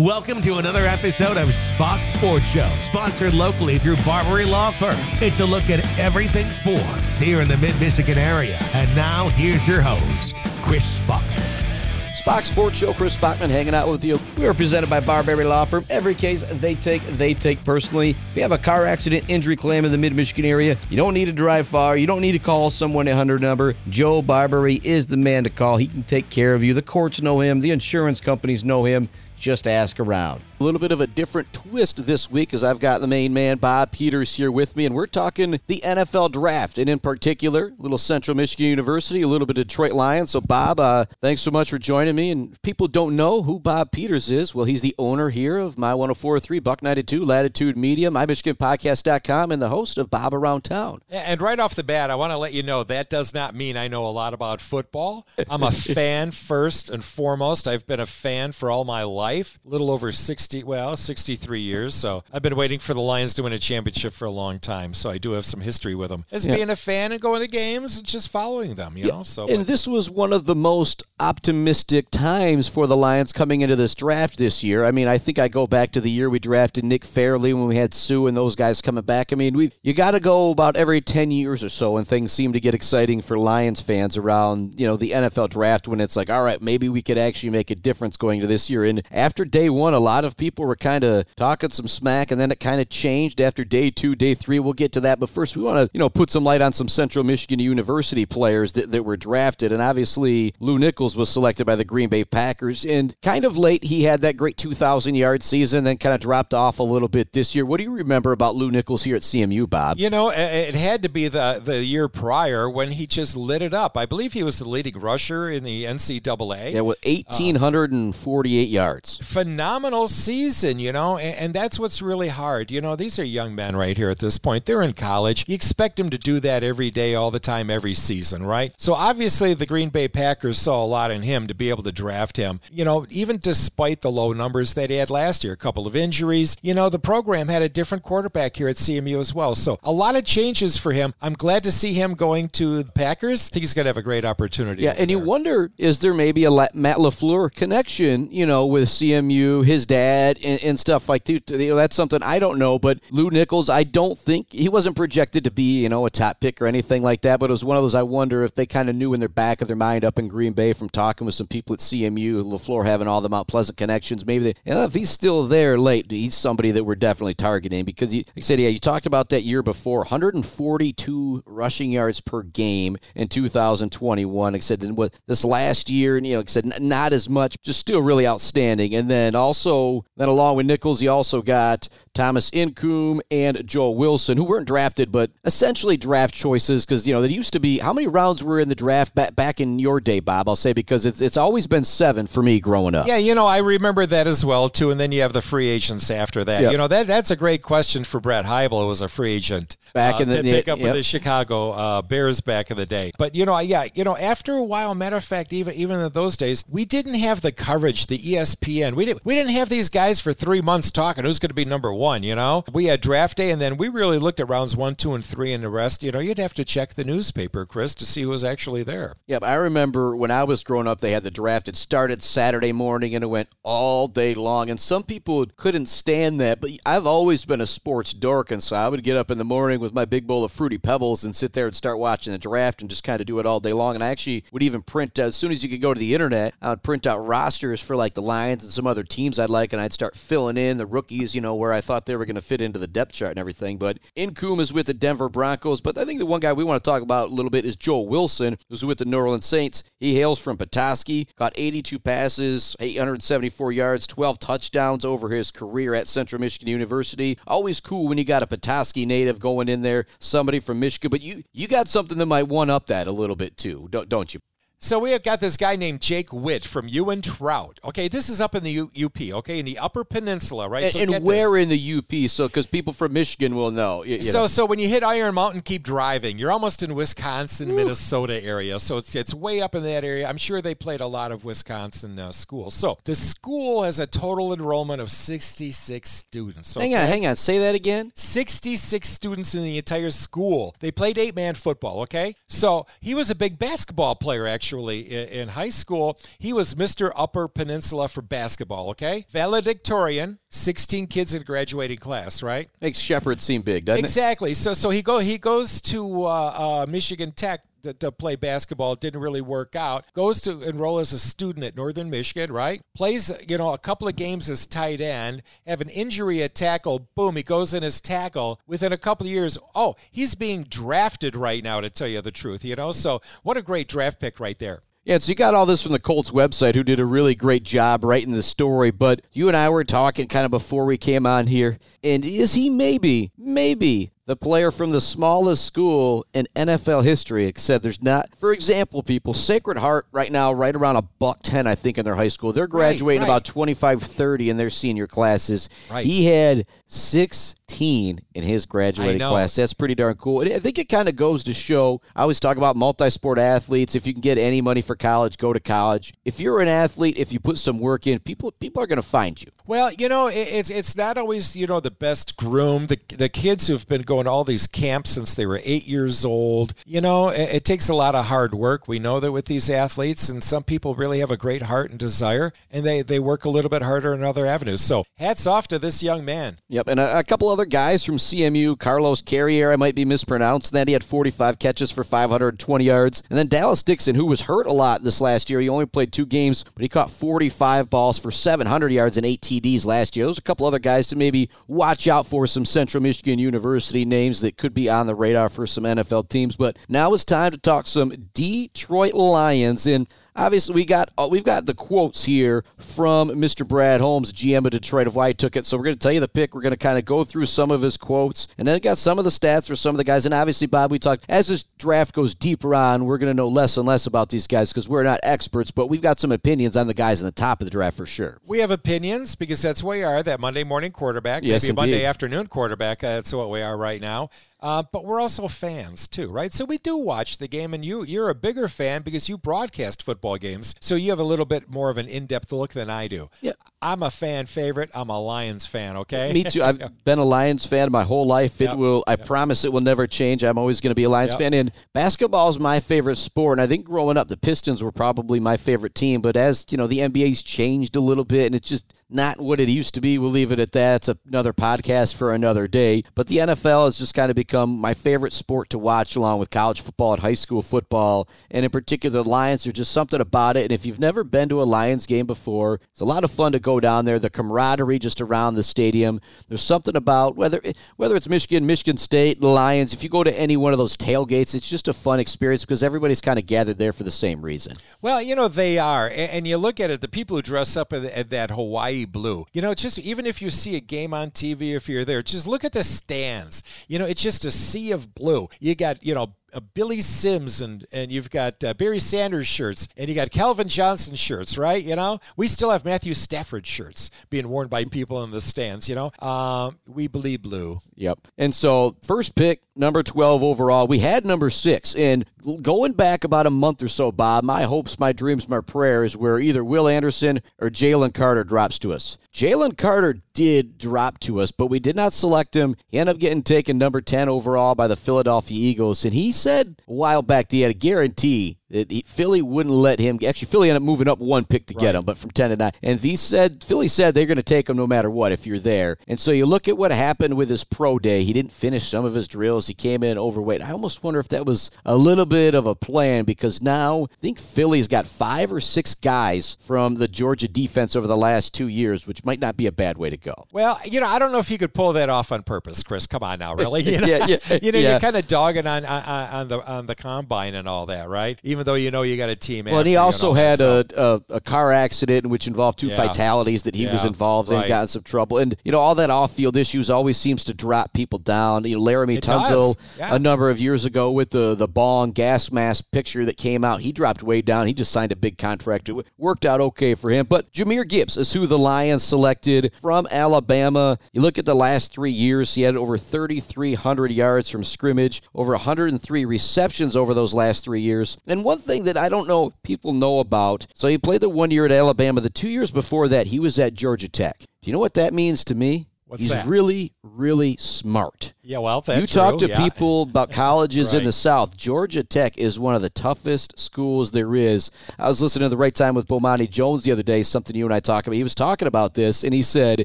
Welcome to another episode of Spach's Sports Show, sponsored locally through Barbary Law Firm. It's a look at everything sports here in the Mid Michigan area. And now, here's your host, Chris Spachman. Spach's Sports Show, Chris Spachman hanging out with you. We are presented by Barbary Law Firm. Every case they take, they take personally. If you have a car accident injury claim in the mid Michigan area, you don't need to drive far. You don't need to call someone 800 number. Joe Barbary is the man to call. He can take care of you. The courts know him, the insurance companies know him. Just ask around. A little bit of a different twist this week as I've got the main man, Bob Peters, here with me, and we're talking the NFL draft, and in particular, a little Central Michigan University, a little bit of Detroit Lions. So, Bob, uh, thanks so much for joining me. And people don't know who Bob Peters is, well, he's the owner here of My 1043, Buck 92, Latitude Media, MyMichiganPodcast.com, and the host of Bob Around Town. And right off the bat, I want to let you know that does not mean I know a lot about football. I'm a fan first and foremost. I've been a fan for all my life, a little over 60 well, 63 years. So I've been waiting for the Lions to win a championship for a long time. So I do have some history with them as yeah. being a fan and going to games and just following them, you yeah. know. So And this was one of the most optimistic times for the Lions coming into this draft this year. I mean, I think I go back to the year we drafted Nick Fairley when we had Suh and those guys coming back. I mean, we you got to go about every 10 years or so and things seem to get exciting for Lions fans around, you know, the NFL draft when it's like, all right, maybe we could actually make a difference going to this year. And after day 1, a lot of people were kind of talking some smack, and then it kind of changed after day two, day three. We'll get to that, but first we want to you know put some light on some Central Michigan University players that, that were drafted, and obviously Lew Nichols was selected by the Green Bay Packers, and kind of late he had that great 2,000 yard season, then kind of dropped off a little bit this year. What do you remember about Lew Nichols here at CMU, Bob? You know, it had to be the the year prior when he just lit it up. I believe he was the leading rusher in the NCAA. Yeah, with 1,848 uh, yards. Phenomenal season season, you know, and, and, that's what's really hard. You know, these are young men right here at this point. They're in college. You expect them to do that every day, all the time, every season, right? So obviously, the Green Bay Packers saw a lot in him to be able to draft him. You know, even despite the low numbers that he had last year, a couple of injuries, you know, the program had a different quarterback here at CMU as well. So a lot of changes for him. I'm glad to see him going to the Packers. I think he's going to have a great opportunity. Yeah, and there. you wonder, is there maybe a Matt LaFleur connection, you know, with CMU, his dad, and, and stuff like that. You know, that's something I don't know. But Lew Nichols, I don't think he wasn't projected to be, you know, a top pick or anything like that. But it was one of those I wonder if they kind of knew in their back of their mind up in Green Bay from talking with some people at CMU, LaFleur having all the Mount Pleasant connections. Maybe they, you know, if he's still there late, he's somebody that we're definitely targeting because, he, like I said, yeah, you talked about that year before 142 rushing yards per game in 2021. Like I said, what this last year, and you know, like I said, not as much, just still really outstanding. And then also, then along with Nichols, you also got Thomas Incoom and Joel Wilson, who weren't drafted, but essentially draft choices because, you know, there used to be how many rounds were in the draft back, back in your day, Bob? I'll say because it's, it's always been seven for me growing up. Yeah, you know, I remember that as well, too. And then you have the free agents after that. You know, that that's a great question for Brett Heibel, who was a free agent back uh, in the pick up yep. with the Chicago uh, Bears back in the day. But, you know, yeah, you know, after a while, matter of fact, even even in those days, we didn't have the coverage, the ESPN. We didn't, we didn't have these guys for three months talking who's going to be number one, you know? We had draft day, and then we really looked at rounds one, two, and three, and the rest. You know, you'd have to check the newspaper, Chris, to see who was actually there. Yep, I remember when I was growing up, they had the draft. It started Saturday morning, and it went all day long. And some people couldn't stand that, but I've always been a sports dork, and so I would get up in the morning with my big bowl of fruity pebbles and sit there and start watching the draft and just kind of do it all day long. And I actually would even print as soon as you could go to the internet, I would print out rosters for like the Lions and some other teams I'd like, and I'd start filling in the rookies, you know, where I thought they were going to fit into the depth chart and everything. But Incoom is with the Denver Broncos. But I think the one guy we want to talk about a little bit is Joel Wilson, who's with the New Orleans Saints. He hails from Petoskey, got 82 passes, 874 yards, 12 touchdowns over his career at Central Michigan University. Always cool when you got a Petoskey native going in there, somebody from Michigan. But you you got something that might one up that a little bit too, don't, don't you? So we have got this guy named Jake Witt from Ewen-Trout. Okay, this is up in the U- UP. Okay, in the Upper Peninsula, right? And, so and where this. in the UP? So because people from Michigan will know. You, you so know. so when you hit Iron Mountain, keep driving. You're almost in Wisconsin, Ooh. Minnesota area. So it's it's way up in that area. I'm sure they played a lot of Wisconsin uh, schools. So the school has a total enrollment of 66 students. Hang on, hang on. Say that again. 66 students in the entire school. They played eight man football. Okay, so he was a big basketball player actually actually in, in high school. He was Mr. Upper Peninsula for basketball, okay? Valedictorian, 16 kids in graduating class, right? Makes Shepherd seem big, doesn't exactly. it? Exactly. So so he go he goes to uh, uh, Michigan Tech to, to, play basketball. It didn't really work out. Goes to enroll as a student at Northern Michigan, right? Plays, you know, a couple of games as tight end, have an injury at tackle. Boom, he goes in as tackle. Within a couple of years, oh, he's being drafted right now, to tell you the truth, you know? So what a great draft pick right there. Yeah, so you got all this from the Colts website, who did a really great job writing the story. But you and I were talking kind of before we came on here, and is he maybe, maybe the player from the smallest school in NFL history, except there's not. For example, people, Sacred Heart right now, right around a buck 10, I think, in their high school. They're graduating right, right. about 25, 30 in their senior classes. Right. He had 16 in his graduating class. That's pretty darn cool. And I think it kind of goes to show, I always talk about multi sport athletes. If you can get any money for college, go to college. If you're an athlete, if you put some work in, people people are going to find you. Well, you know, it's it's not always, you know, the best groom. The, the kids who've been going to all these camps since they were eight years old. You know, it, it, takes a lot of hard work. We know that with these athletes, and some people really have a great heart and desire, and they, they work a little bit harder in other avenues. So hats off to this young man. Yep, and a, a couple other guys from CMU, Carlos Carrier, I might be mispronouncing that. He had 45 catches for 520 yards. And then Dallas Dixon, who was hurt a lot this last year. He only played two games, but he caught 45 balls for 700 yards and eight TDs last year. Those are a couple other guys to maybe watch out for some Central Michigan University names that could be on the radar for some NFL teams. But now it's time to talk some Detroit Lions. And obviously we got uh, we've got the quotes here from Mr. Brad Holmes, GM of Detroit, of why he took it. So we're going to tell you the pick. We're going to kind of go through some of his quotes, and then got some of the stats for some of the guys. And obviously, Bob, we talked as this draft goes deeper on, we're going to know less and less about these guys because we're not experts, but we've got some opinions on the guys in the top of the draft for sure. We have opinions because that's what we are. That Monday morning quarterback, yes, maybe Monday afternoon quarterback. Uh, that's what we are right now. Uh, but we're also fans too, right? So we do watch the game, and you you're a bigger fan because you broadcast football games, so you have a little bit more of an in-depth look than I do. Yeah, I'm a fan favorite. I'm a Lions fan. Okay, me too. I've been a Lions fan my whole life. It yep. will. I yep. promise it will never change. I'm always going to be a Lions yep. fan. And basketball is my favorite sport. And I think growing up, the Pistons were probably my favorite team. But as you know, the NBA's changed a little bit, and it's just not what it used to be. We'll leave it at that. It's another podcast for another day. But the NFL has just kind of become my favorite sport to watch, along with college football and high school football. And in particular, the Lions, there's just something about it. And if you've never been to a Lions game before, it's a lot of fun to go down there. The camaraderie just around the stadium. There's something about whether whether it's Michigan, Michigan State, Lions. If you go to any one of those tailgates, it's just a fun experience because everybody's kind of gathered there for the same reason. Well, you know they are, and you look at it. The people who dress up at that Hawaii blue. You know, just even if you see a game on TV, if you're there, just look at the stands. You know, it's just a sea of blue. You got, you know, uh, Billy Sims and and you've got uh, Barry Sanders shirts and you got Calvin Johnson shirts, right? You know, we still have Matthew Stafford shirts being worn by people in the stands. You know, um, we believe blue. Yep. And so first pick, number twelve overall. We had number six, and going back about a month or so, Bob. My hopes, my dreams, my prayers were either Will Anderson or Jalen Carter drops to us. Jalen Carter did drop to us, but we did not select him. He ended up getting taken number 10 overall by the Philadelphia Eagles. And he said a while back that he had a guarantee that he, Philly wouldn't let him. Actually, Philly ended up moving up one pick to right. get him, but from ten to nine. And he said Philly said they're going to take him no matter what if you're there. And so you look at what happened with his pro day. He didn't finish some of his drills. He came in overweight. I almost wonder if that was a little bit of a plan because now I think Philly's got five or six guys from the Georgia defense over the last two years, which might not be a bad way to go. Well, you know, I don't know if you could pull that off on purpose, Chris. Come on now, really? You know, yeah, yeah, you know, yeah. you're kind of dogging on, on on the on the combine and all that, right? Even though you know you got a team. Well, and he also had a, a, a, car accident which involved two yeah. fatalities that he yeah. was involved right. in, got in some trouble, and you know all that off-field issues always seems to drop people down. You know, Laremy Tunsil yeah. a number of years ago with the the bong gas mask picture that came out, he dropped way down. He just signed a big contract. It worked out okay for him. But Jahmyr Gibbs is who the Lions selected from Alabama. You look at the last three years; he had over 3,300 yards from scrimmage, over 103 receptions over those last three years. And one thing that I don't know if people know about. So he played the one year at Alabama. The two years before that, he was at Georgia Tech. Do you know what that means to me? What's He's that? really, really smart. Yeah, well, you talk true, to yeah. people about colleges in the South. Georgia Tech is one of the toughest schools there is. I was listening to the right time with Bomani Jones the other day, something you and I talked about. He was talking about this, and he said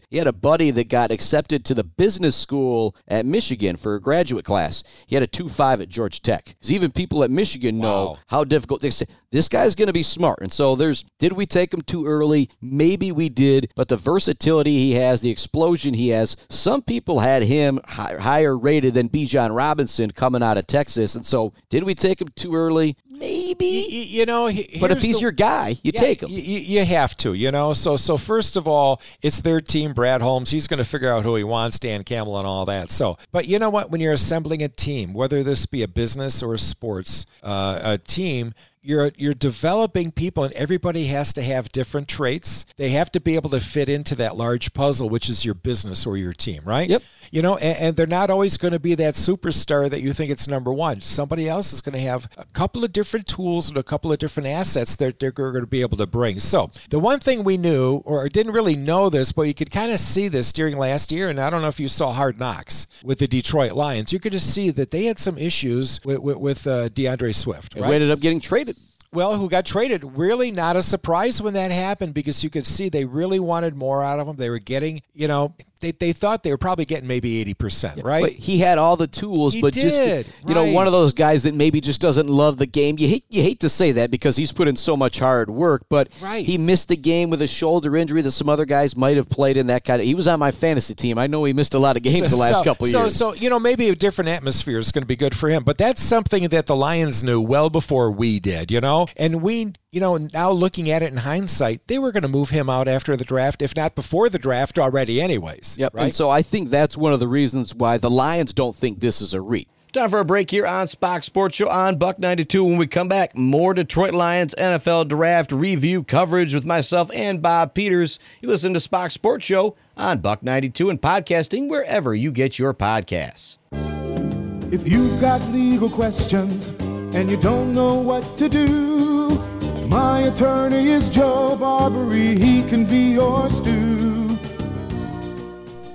he had a buddy that got accepted to the business school at Michigan for a graduate class. He had a 2 5 at Georgia Tech. 'Cause even people at Michigan know Wow. how difficult they say this guy's going to be smart. And so there's did we take him too early? Maybe we did, but the versatility he has, the explosion he has, some people had him hi- higher rated than Bijan Robinson coming out of Texas. And so did we take him too early? Maybe. Y- y- you know, he- but if he's the- your guy, you Yeah, take him. y- y- you have to, you know. So, so first of all, it's their team. Brad Holmes, he's going to figure out who he wants, Dan Campbell, and all that. So, but you know what? When you're assembling a team, whether this be a business or a sports uh, a team. You're, you're developing people and everybody has to have different traits. They have to be able to fit into that large puzzle, which is your business or your team, right? Yep. You know, and, and they're not always going to be that superstar that you think it's number one. Somebody else is going to have a couple of different tools and a couple of different assets that they're going to be able to bring. So the one thing we knew, or didn't really know this, but you could kind of see this during last year, and I don't know if you saw Hard Knocks with the Detroit Lions. You could just see that they had some issues with with, with uh, D'Andre Swift. Right? we ended up getting traded. Well, who got traded. Really not a surprise when that happened because you could see they really wanted more out of him. They were getting, you know, they, they thought they were probably getting maybe 80%, right? But he had all the tools, He but did, just you know, one of those guys that maybe just doesn't love the game. You hate you hate to say that because he's put in so much hard work, but Right. he missed the game with a shoulder injury that some other guys might have played in that kind of. He was on my fantasy team. I know he missed a lot of games the last so, couple of so, years. So, you know, maybe a different atmosphere is going to be good for him. But that's something that the Lions knew well before we did, you know? And we, you know, now looking at it in hindsight, they were going to move him out after the draft, if not before the draft already, anyways. Yep. Right? And so I think that's one of the reasons why the Lions don't think this is a reach. Time for a break here on Spach's Sports Show on Buck 92. When we come back, more Detroit Lions NFL draft review coverage with myself and Bob Peters. You listen to Spach's Sports Show on Buck 92 and podcasting wherever you get your podcasts. If you've got legal questions and you don't know what to do, my attorney is Joe Barbary. He can be yours too.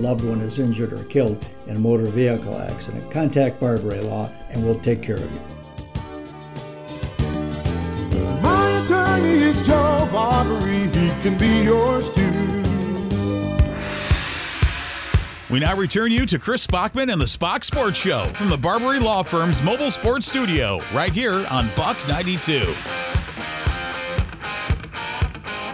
loved one is injured or killed in a motor vehicle accident, contact Barbary Law and we'll take care of you. My attorney is Joe Barbary. He can be yours too. We now return you to Chris Spachman and the Spach's Sports Show from the Barbary Law Firm's mobile sports studio, right here on Buck 92.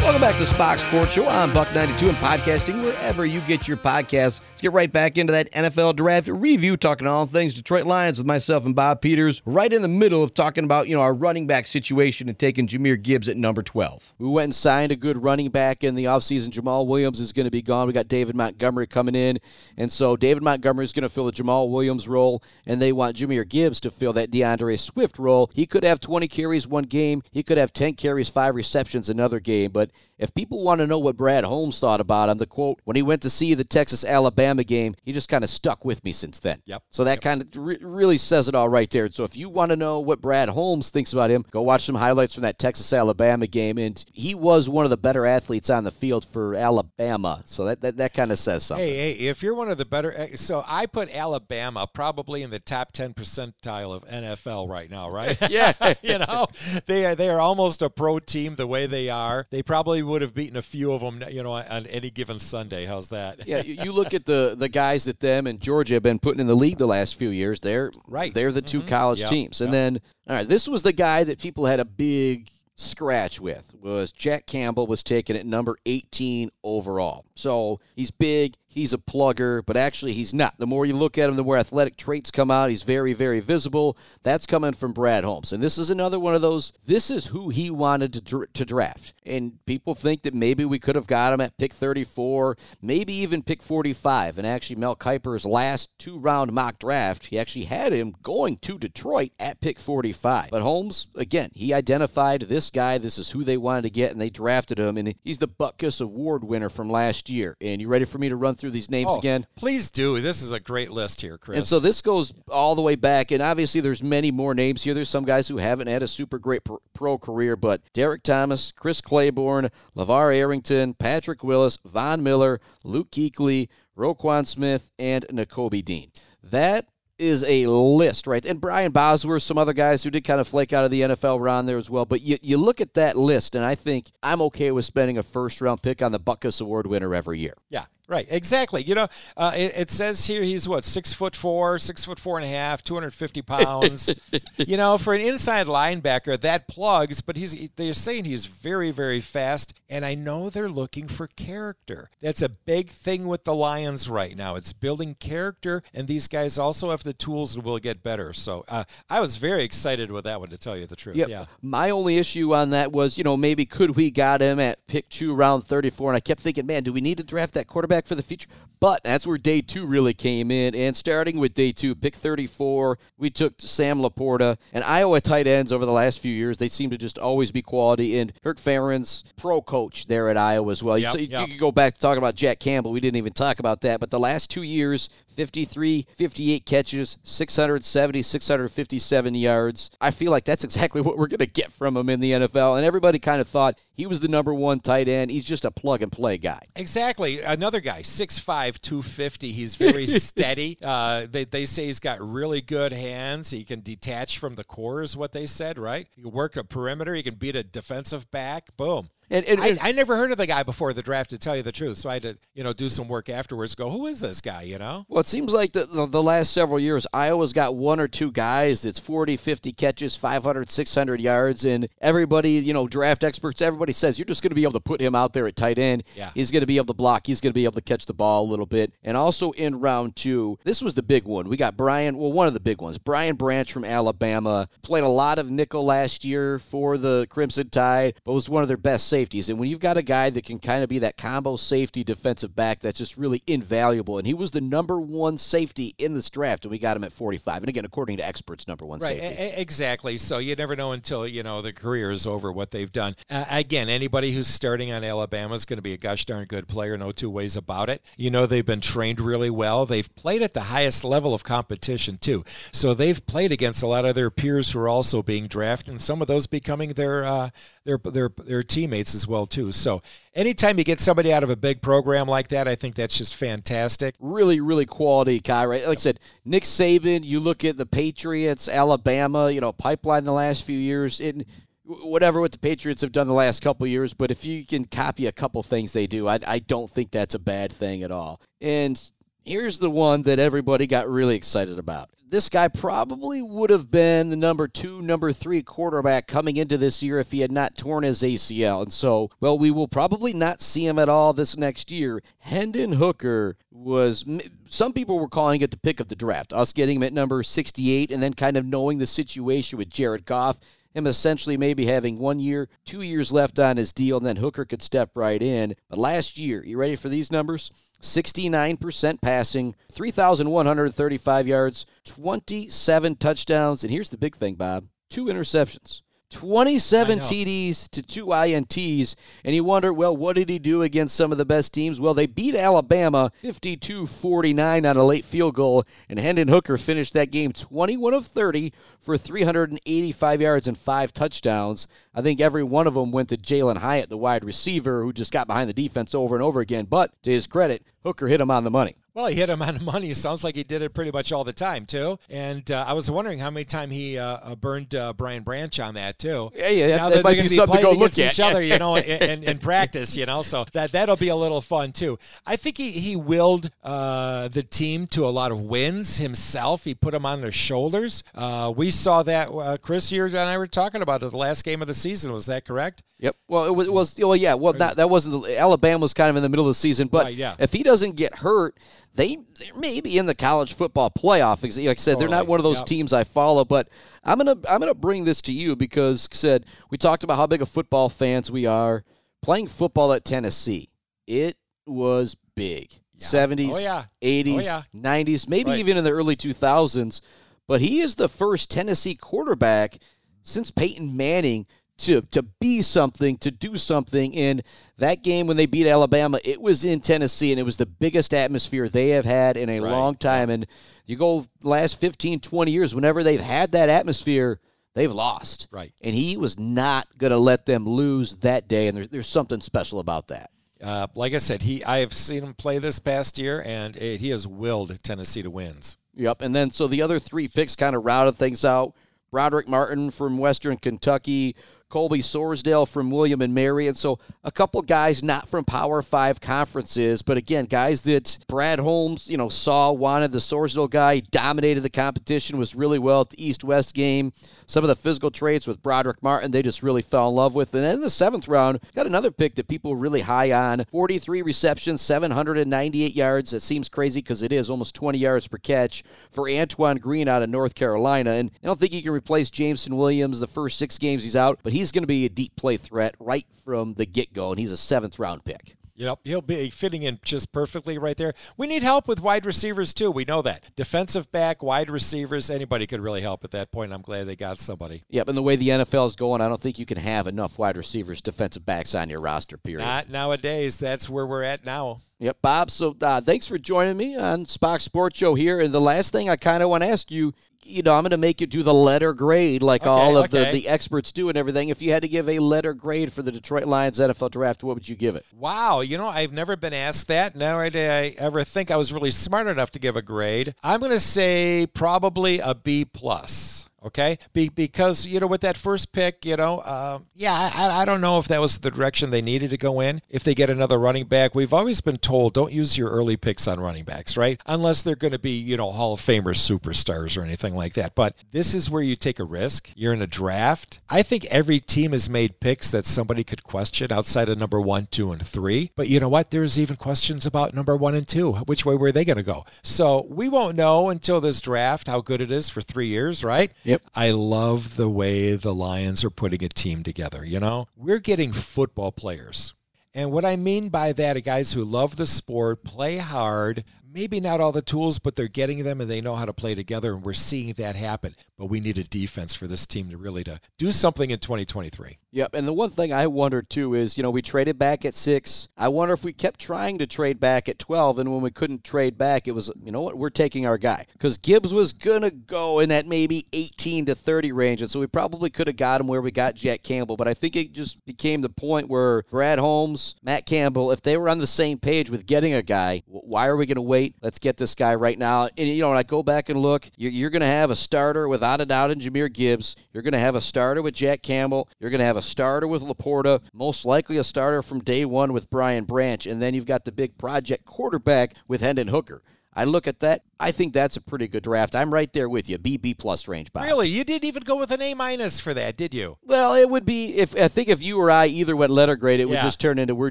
Welcome back to Spach's Sports Show on Buck 92 and podcasting wherever you get your podcasts. Let's get right back into that NFL draft review, talking all things Detroit Lions with myself and Bob Peters, right in the middle of talking about, you know, our running back situation and taking Jahmyr Gibbs at number 12. We went and signed a good running back in the offseason. Jamaal Williams is going to be gone. We got David Montgomery coming in. And so David Montgomery is going to fill the Jamaal Williams role, and they want Jahmyr Gibbs to fill that D'Andre Swift role. He could have 20 carries one game. He could have 10 carries, five receptions another game. But if people want to know what Brad Holmes thought about him, the quote, when he went to see the Texas Alabama game, he just kind of stuck with me since then. Yep. So that kind of re- really says it all right there. So if you want to know what Brad Holmes thinks about him, go watch some highlights from that Texas Alabama game. And he was one of the better athletes on the field for Alabama. So that, that, that kind of says something. Hey, hey, if you're one of the better, eh, so I put Alabama probably in the top 10 percentile of NFL right now, right? Yeah. you know, they are, they are almost a pro team the way they are. They probably would have beaten a few of them, you know, on any given Sunday. How's that? yeah, you, look at the the guys that them and Georgia have been putting in the league the last few years. They're Right. They're the 2 mm-hmm. college Yep. teams, and Yep. then all right, this was the guy that people had a big scratch with was Jack Campbell was taken at number 18 overall. So he's big. He's a plugger, but actually he's not. The more you look at him, the more athletic traits come out. He's very, very visible. That's coming from Brad Holmes. And this is another one of those, this is who he wanted to, to draft. And people think that maybe we could have got him at pick 34, maybe even pick 45. And actually, Mel Kiper's last two round mock draft, he actually had him going to Detroit at pick 45. But Holmes, again, he identified this guy. This is who they wanted to get, and they drafted him. And he's the Butkus Award winner from last year. And you ready for me to run through these names Oh, again? Please do. This is a great list here, Chris. And so this goes all the way back, and obviously there's many more names here. There's some guys who haven't had a super great pro, career, but Derrick Thomas, Chris Claiborne, LaVar Arrington, Patrick Willis, Von Miller, Luke Kuechly, Roquan Smith, and Nakobe Dean. That is a list, right? And Brian Bosworth, some other guys who did kind of flake out of the NFL were on there as well. But you, you look at that list, and I think I'm okay with spending a first round pick on the Butkus Award winner every year. Yeah, right. Exactly. You know, uh, it, it says here he's what six foot four, six foot four and a half, two hundred fifty pounds. you know, for an inside linebacker, that plugs. But he's they're saying he's very, very fast, and I know they're looking for character. That's a big thing with the Lions right now. It's building character, and these guys also have the tools and will get better. So uh, I was very excited with that one, to tell you the truth. Yep. Yeah. My only issue on that was, you know, maybe could we got him at pick two, round 34? And I kept thinking, man, do we need to draft that quarterback for the future? But that's where day two really came in. And starting with day two, pick 34, we took Sam Laporta. And Iowa tight ends over the last few years, they seem to just always be quality. And Kirk Ferentz, pro coach there at Iowa as well. Yep, you, yep. you could go back to talking about Jack Campbell. We didn't even talk about that. But the last two years, 53, 58 catches, 670, 657 yards. I feel like that's exactly what we're going to get from him in the NFL. And everybody kind of thought he was the number one tight end. He's just a plug and play guy. Exactly. Another guy, 6'5", 250. He's very steady. Uh, they, they say he's got really good hands. He can detach from the core, is what they said, right? He can work a perimeter. He can beat a defensive back. Boom. And, I, I never heard of the guy before the draft, to tell you the truth. So I had to, you know, do some work afterwards. Go, who is this guy? You know? Well, it seems like the, the, the last several years, Iowa's got one or two guys that's 40, 50 catches, 500, 600 yards, and everybody, you know, draft experts, everybody says you're just going to be able to put him out there at tight end. Yeah. He's going to be able to block. He's going to be able to catch the ball a little bit. And also in round two, this was the big one. We got Brian, well, one of the big ones. Brian Branch from Alabama played a lot of nickel last year for the Crimson Tide, but was one of their best safeties. And when you've got a guy that can kind of be that combo safety defensive back that's just really invaluable. And he was the number one safety in this draft, and we got him at 45. And again, according to experts, number one Right, safety. exactly. So you never know until you know the career is over what they've done. Uh, again, anybody who's starting on Alabama is going to be a gosh darn good player, no two ways about it. You know they've been trained really well. They've played at the highest level of competition too. So they've played against a lot of their peers who are also being drafted, and some of those becoming their uh, their their their teammates as well too. So anytime you get somebody out of a big program like that, I think that's just fantastic. really, really quality guy, right? Like I said, Nick Saban, you look at the Patriots, Alabama, you know, pipeline the last few years, and whatever what the Patriots have done the last couple years, but if you can copy a couple things they do, I, I don't think that's a bad thing at all. And here's the one that everybody got really excited about. This guy probably would have been the number two, number three quarterback coming into this year if he had not torn his ACL. And so, well, we will probably not see him at all this next year. Hendon Hooker was, some people were calling it the pick of the draft. Us getting him at number 68 and then kind of knowing the situation with Jared Goff him essentially maybe having one year, two years left on his deal, and then Hooker could step right in. But last year, you ready for these numbers? 69% passing, 3,135 yards, 27 touchdowns, and here's the big thing, Bob two interceptions. 27 TDs to two INTs, and you wonder, well, what did he do against some of the best teams? Well, they beat Alabama 52 49 on a late field goal, and Hendon Hooker finished that game 21 of 30 for 385 yards and five touchdowns. I think every one of them went to Jalin Hyatt, the wide receiver, who just got behind the defense over and over again. But to his credit, Hooker hit him on the money. Well, he hit him on the money. Sounds like he did it pretty much all the time too. And uh, I was wondering how many time he uh, uh burned uh, Brian Branch on that too. Yeah, yeah, now that, that be something to go look at. each other, you know, in, in, in, practice, you know. So that that'll be a little fun too. I think he he willed uh, the team to a lot of wins himself. He put them on their shoulders. Uh, we saw that. Chris, you and I were talking about it the last game of the season. Was that correct? Yep. Well, it was. It was well, yeah. Well, that that wasn't. The, Alabama was kind of in the middle of the season, but right, yeah. if he doesn't get hurt they they're maybe in the college football playoff. Like I said, they're not one of those yep. teams I follow. But I'm gonna I'm gonna bring this to you because said we talked about how big of football fans we are. Playing football at Tennessee, it was big. Yeah. 70s, oh, yeah. 80s, oh, yeah. 90s, maybe right. even in the early 2000s. But he is the first Tennessee quarterback since Peyton Manning to to be something, to do something. In that game when they beat Alabama, it was in Tennessee, and it was the biggest atmosphere they have had in a right. long time. And you go last 15, 20 years, whenever they've had that atmosphere, they've lost. Right. And he was not going to let them lose that day, and there's, there's something special about that. Uh, like I said, he I have seen him play this past year, and it, he has willed Tennessee to wins. Yep. And then so the other three picks kind of routed things out. Roderick Martin from Western Kentucky, Colby Sorsdal from William and Mary. And so a couple guys not from Power Five conferences, but again, guys that Brad Holmes, you know, saw, wanted the Sorsdal guy, dominated the competition, was really well at the East West game. Some of the physical traits with Brodric Martin, they just really fell in love with. And then in the seventh round, got another pick that people were really high on 43 receptions, 798 yards. That seems crazy because it is almost 20 yards per catch for Antoine Green out of North Carolina. And I don't think he can replace Jameson Williams the first six games he's out, but he's going to be a deep play threat right from the get go, and he's a seventh round pick. Yep, he'll be fitting in just perfectly right there. We need help with wide receivers too. We know that. Defensive back, wide receivers, anybody could really help at that point. I'm glad they got somebody. Yep, and the way the NFL is going, I don't think you can have enough wide receivers, defensive backs on your roster, period. Not nowadays. That's where we're at now. Yep, Bob. So uh, thanks for joining me on Spach's Sports Show here. And the last thing I kind of want to ask you, you know, I'm going to make you do the letter grade like okay, all of okay. the, the experts do and everything. If you had to give a letter grade for the Detroit Lions NFL draft, what would you give it? Wow, you know, I've never been asked that. Never did I ever think I was really smart enough to give a grade. I'm going to say probably a B plus. Okay, Be, because you know with that first pick, you know, uh, yeah, I, I don't know if that was the direction they needed to go in. If they get another running back, we've always been told don't use your early picks on running backs, right? Unless they're going to be you know Hall of Famers, superstars, or anything like that. But this is where you take a risk. You're in a draft. I think every team has made picks that somebody could question outside of number one, two, and three. But you know what? There's even questions about number one and two. Which way were they going to go? So we won't know until this draft how good it is for three years, right? I love the way the Lions are putting a team together. You know, we're getting football players. And what I mean by that are guys who love the sport, play hard, maybe not all the tools, but they're getting them and they know how to play together. And we're seeing that happen. But we need a defense for this team to really to do something in 2023. Yep. And the one thing I wonder too is, you know, we traded back at six. I wonder if we kept trying to trade back at 12. And when we couldn't trade back, it was, you know what, we're taking our guy. Because Gibbs was going to go in that maybe 18 to 30 range. And so we probably could have got him where we got Jack Campbell. But I think it just became the point where Brad Holmes, Matt Campbell, if they were on the same page with getting a guy, why are we going to wait? Let's get this guy right now. And, you know, when I go back and look, you're, you're going to have a starter without a doubt in Jahmyr Gibbs. You're going to have a starter with Jack Campbell. You're going to have a starter with Laporta. Most likely a starter from day one with Brian Branch. And then you've got the big project quarterback with Hendon Hooker. I look at that. I think that's a pretty good draft. I'm right there with you. B B plus range. Bob. Really, you didn't even go with an A minus for that, did you? Well, it would be if I think if you or I either went letter grade, it would just turn into we're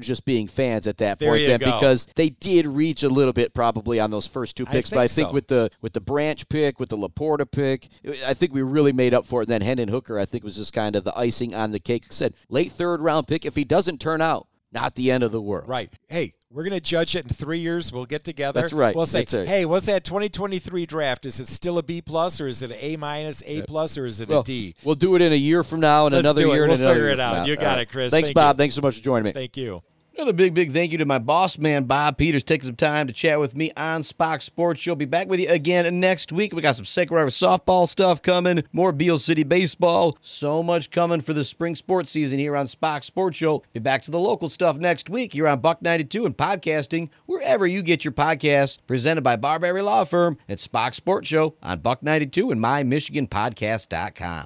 just being fans at that There point you then go. because they did reach a little bit probably on those first two I picks. but I think so. with the with the Branch pick, with the Laporta pick, I think we really made up for it. And then Hendon Hooker, I think, was just kind of the icing on the cake. I said late third round pick. If he doesn't turn out, not the end of the world. Right. Hey, we're going to judge it in three years. We'll get together. That's right. We'll say, right. hey, what's that 2023 draft? Is it still a B plus or is it an A minus, A plus, or is it Well, a D? We'll do it in a year from now and Let's another year and We'll another figure year it out. now. You got right. it, Chris. Thanks, Thank Bob. you. Thanks so much for joining me. Thank you. Another big, big thank you to my boss man, Bob Peters, taking some time to chat with me on Spach's Sports Show. Be back with you again next week. We got some Sacred River softball stuff coming, more Beal City baseball, so much coming for the spring sports season here on Spach's Sports Show. Be back to the local stuff next week here on Buck 92 and podcasting wherever you get your podcasts. Presented by Barbary Law Firm at Spach's Sports Show on Buck 92 and mymichiganpodcast.com.